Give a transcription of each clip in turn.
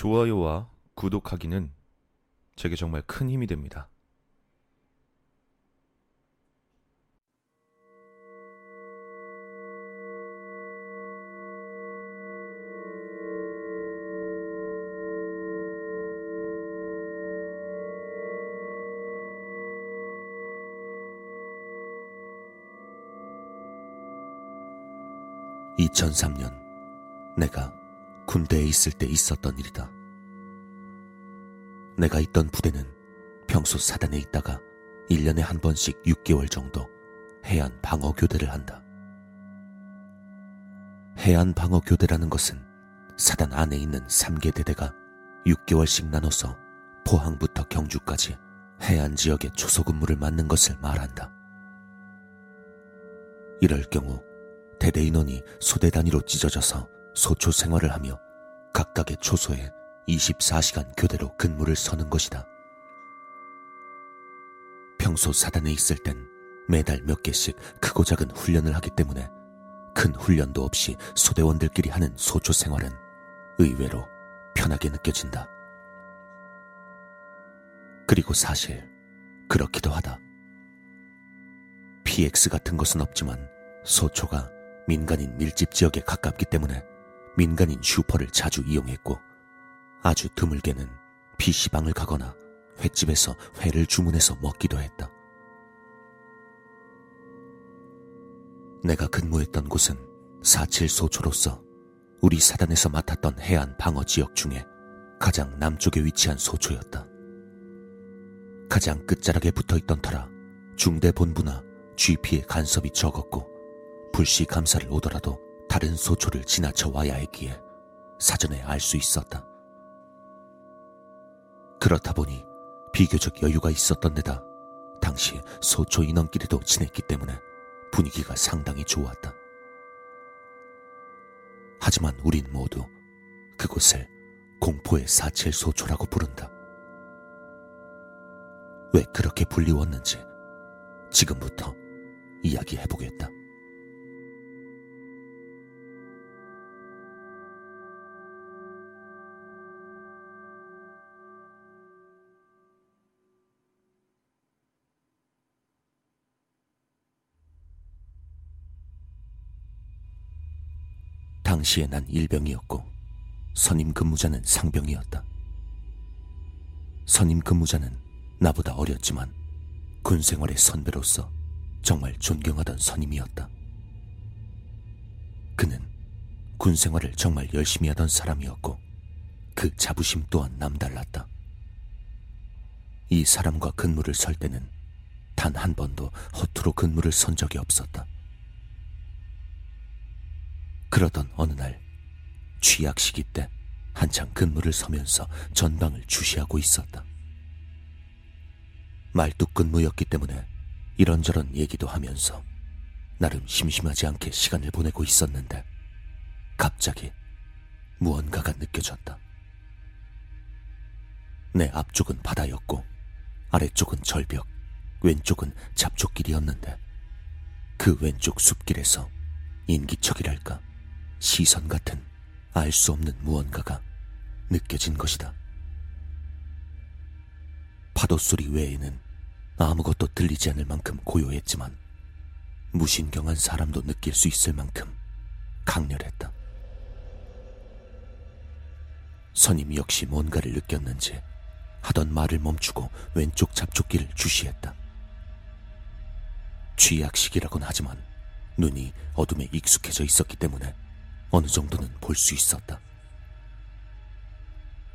좋아요와 구독하기는 제게 정말 큰 힘이 됩니다. (2003년) 내가 군대에 있을 때 있었던 일이다. 내가 있던 부대는 평소 사단에 있다가 1년에 한 번씩 6개월 정도 해안 방어 교대를 한다. 해안 방어 교대라는 것은 사단 안에 있는 3개 대대가 6개월씩 나눠서 포항부터 경주까지 해안 지역의 초소 근무를 맡는 것을 말한다. 이럴 경우 대대 인원이 소대 단위로 찢어져서 소초 생활을 하며 각각의 초소에 24시간 교대로 근무를 서는 것이다. 평소 사단에 있을 땐 매달 몇 개씩 크고 작은 훈련을 하기 때문에 큰 훈련도 없이 소대원들끼리 하는 소초 생활은 의외로 편하게 느껴진다. 그리고 사실 그렇기도 하다. PX 같은 것은 없지만 소초가 민간인 밀집 지역에 가깝기 때문에 민간인 슈퍼를 자주 이용했고 아주 드물게는 PC방을 가거나 횟집에서 회를 주문해서 먹기도 했다. 내가 근무했던 곳은 47소초로서 우리 사단에서 맡았던 해안 방어 지역 중에 가장 남쪽에 위치한 소초였다. 가장 끝자락에 붙어 있던 터라 중대 본부나 GP의 간섭이 적었고 불시 감사를 오더라도 다른 소초를 지나쳐 와야 했기에 사전에 알 수 있었다. 그렇다 보니 비교적 여유가 있었던 데다 당시 소초 인원끼리도 친했기 때문에 분위기가 상당히 좋았다. 하지만 우린 모두 그곳을 공포의 사칠 소초라고 부른다. 왜 그렇게 불리웠는지 지금부터 이야기해보겠다. 당시에 난 일병이었고 선임 근무자는 상병이었다. 선임 근무자는 나보다 어렸지만 군 생활의 선배로서 정말 존경하던 선임이었다. 그는 군 생활을 정말 열심히 하던 사람이었고 그 자부심 또한 남달랐다. 이 사람과 근무를 설 때는 단 한 번도 허투루 근무를 선 적이 없었다. 그러던 어느 날 취약 시기 때 한창 근무를 서면서 전방을 주시하고 있었다. 말뚝 근무였기 때문에 이런저런 얘기도 하면서 나름 심심하지 않게 시간을 보내고 있었는데 갑자기 무언가가 느껴졌다. 내 앞쪽은 바다였고 아래쪽은 절벽, 왼쪽은 잡초길이었는데 그 왼쪽 숲길에서 인기척이랄까 시선 같은 알 수 없는 무언가가 느껴진 것이다. 파도 소리 외에는 아무것도 들리지 않을 만큼 고요했지만 무신경한 사람도 느낄 수 있을 만큼 강렬했다. 선임 역시 뭔가를 느꼈는지 하던 말을 멈추고 왼쪽 잡초길을 주시했다. 취약식이라곤 하지만 눈이 어둠에 익숙해져 있었기 때문에 어느 정도는 볼 수 있었다.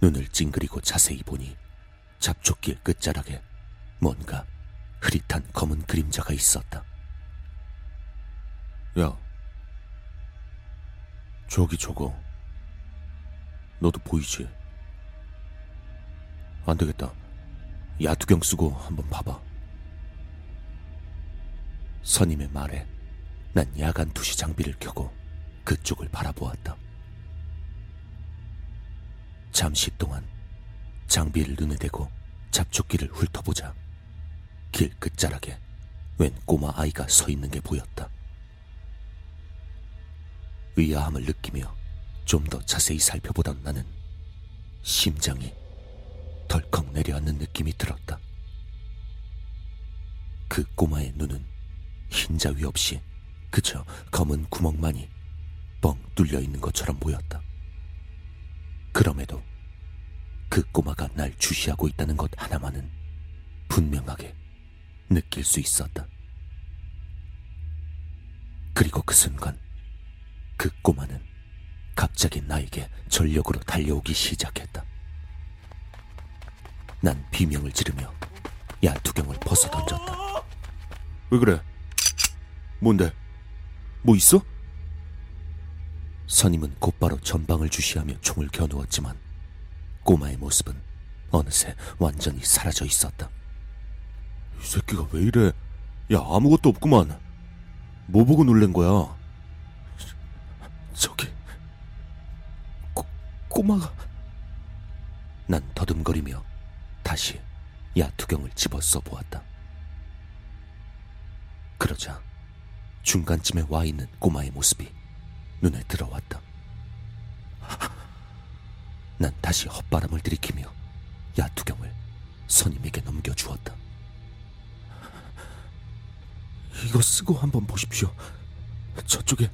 눈을 찡그리고 자세히 보니 잡초길 끝자락에 뭔가 흐릿한 검은 그림자가 있었다. 야, 저기 저거. 너도 보이지? 안 되겠다. 야투경 쓰고 한번 봐봐. 선임의 말에 난 야간 투시 장비를 켜고 그쪽을 바라보았다. 잠시 동안 장비를 눈에 대고 잡초길을 훑어보자 길 끝자락에 웬 꼬마 아이가 서 있는 게 보였다. 의아함을 느끼며 좀 더 자세히 살펴보던 나는 심장이 덜컥 내려앉는 느낌이 들었다. 그 꼬마의 눈은 흰 자위 없이 그저 검은 구멍만이 뻥 뚫려 있는 것처럼 보였다. 그럼에도 그 꼬마가 날 주시하고 있다는 것 하나만은 분명하게 느낄 수 있었다. 그리고 그 순간 그 꼬마는 갑자기 나에게 전력으로 달려오기 시작했다. 난 비명을 지르며 야투경을 벗어 던졌다. 왜 그래? 뭔데? 뭐 있어? 선임은 곧바로 전방을 주시하며 총을 겨누었지만 꼬마의 모습은 어느새 완전히 사라져 있었다. 이 새끼가 왜 이래? 야, 아무것도 없구만. 뭐 보고 놀란 거야? 저기 꼬, 꼬마가 난 더듬거리며 다시 야투경을 집어써 보았다. 그러자 중간쯤에 와 있는 꼬마의 모습이 눈에 들어왔다. 난 다시 헛바람을 들이키며 야투경을 선임에게 넘겨주었다. 이거 쓰고 한번 보십시오. 저쪽에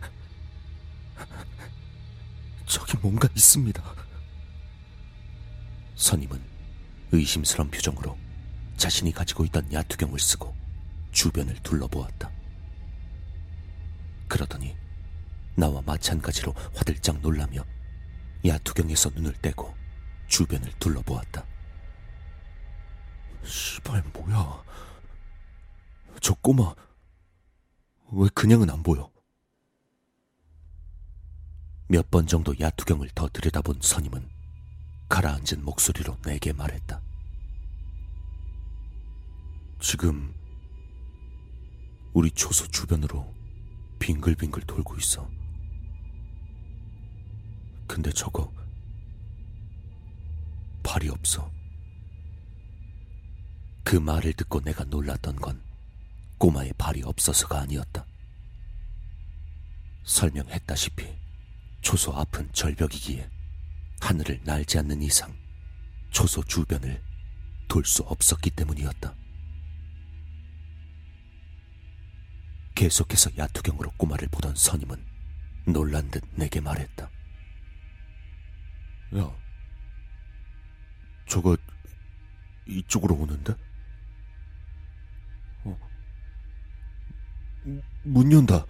저기 뭔가 있습니다. 선임은 의심스런 표정으로 자신이 가지고 있던 야투경을 쓰고 주변을 둘러보았다. 그러더니 나와 마찬가지로 화들짝 놀라며 야투경에서 눈을 떼고 주변을 둘러보았다. 시발 뭐야? 저 꼬마 왜 그냥은 안 보여? 몇 번 정도 야투경을 더 들여다본 선임은 가라앉은 목소리로 내게 말했다. 지금 우리 초소 주변으로 빙글빙글 돌고 있어. 근데 저거 발이 없어. 그 말을 듣고 내가 놀랐던 건 꼬마의 발이 없어서가 아니었다. 설명했다시피 초소 앞은 절벽이기에 하늘을 날지 않는 이상 초소 주변을 돌 수 없었기 때문이었다. 계속해서 야투경으로 꼬마를 보던 선임은 놀란 듯 내게 말했다. 야, 저거 이쪽으로 오는데? 어, 문 연다.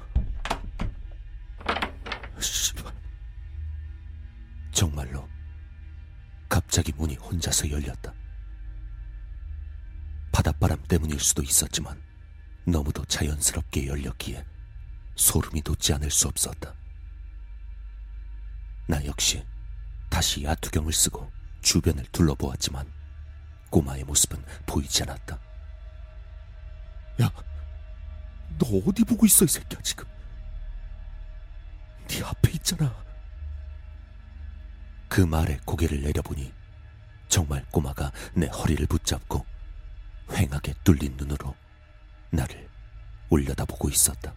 씨발. 정말로 갑자기 문이 혼자서 열렸다. 바닷바람 때문일 수도 있었지만 너무도 자연스럽게 열렸기에 소름이 돋지 않을 수 없었다. 나 역시 다시 야투경을 쓰고 주변을 둘러보았지만 꼬마의 모습은 보이지 않았다. 야, 너 어디 보고 있어 이 새끼야 지금? 네 앞에 있잖아. 그 말에 고개를 내려보니 정말 꼬마가 내 허리를 붙잡고 휑하게 뚫린 눈으로 나를 올려다보고 있었다.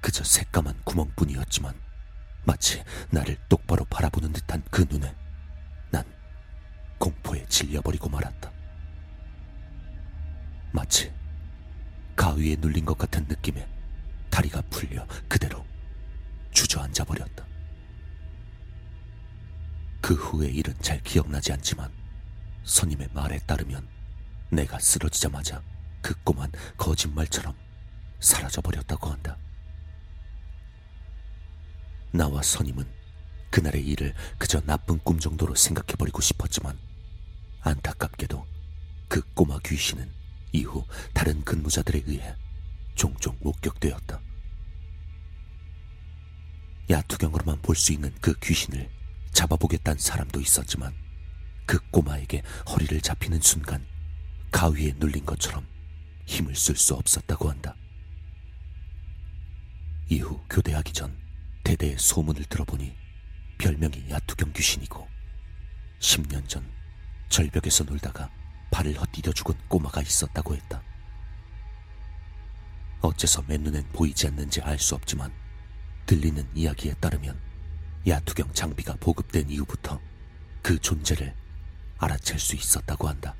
그저 새까만 구멍뿐이었지만 마치 나를 똑바로 바라보는 듯한 그 눈에 난 공포에 질려버리고 말았다. 마치 가위에 눌린 것 같은 느낌에 다리가 풀려 그대로 주저앉아 버렸다. 그 후의 일은 잘 기억나지 않지만 선임의 말에 따르면 내가 쓰러지자마자 그 꼬만 거짓말처럼 사라져 버렸다고 한다. 나와 선임은 그날의 일을 그저 나쁜 꿈 정도로 생각해버리고 싶었지만 안타깝게도 그 꼬마 귀신은 이후 다른 근무자들에 의해 종종 목격되었다. 야투경으로만 볼 수 있는 그 귀신을 잡아보겠다는 사람도 있었지만 그 꼬마에게 허리를 잡히는 순간 가위에 눌린 것처럼 힘을 쓸 수 없었다고 한다. 이후 교대하기 전 대대의 소문을 들어보니 별명이 야투경 귀신이고 10년 전 절벽에서 놀다가 발을 헛디뎌 죽은 꼬마가 있었다고 했다. 어째서 맨눈엔 보이지 않는지 알 수 없지만 들리는 이야기에 따르면 야투경 장비가 보급된 이후부터 그 존재를 알아챌 수 있었다고 한다.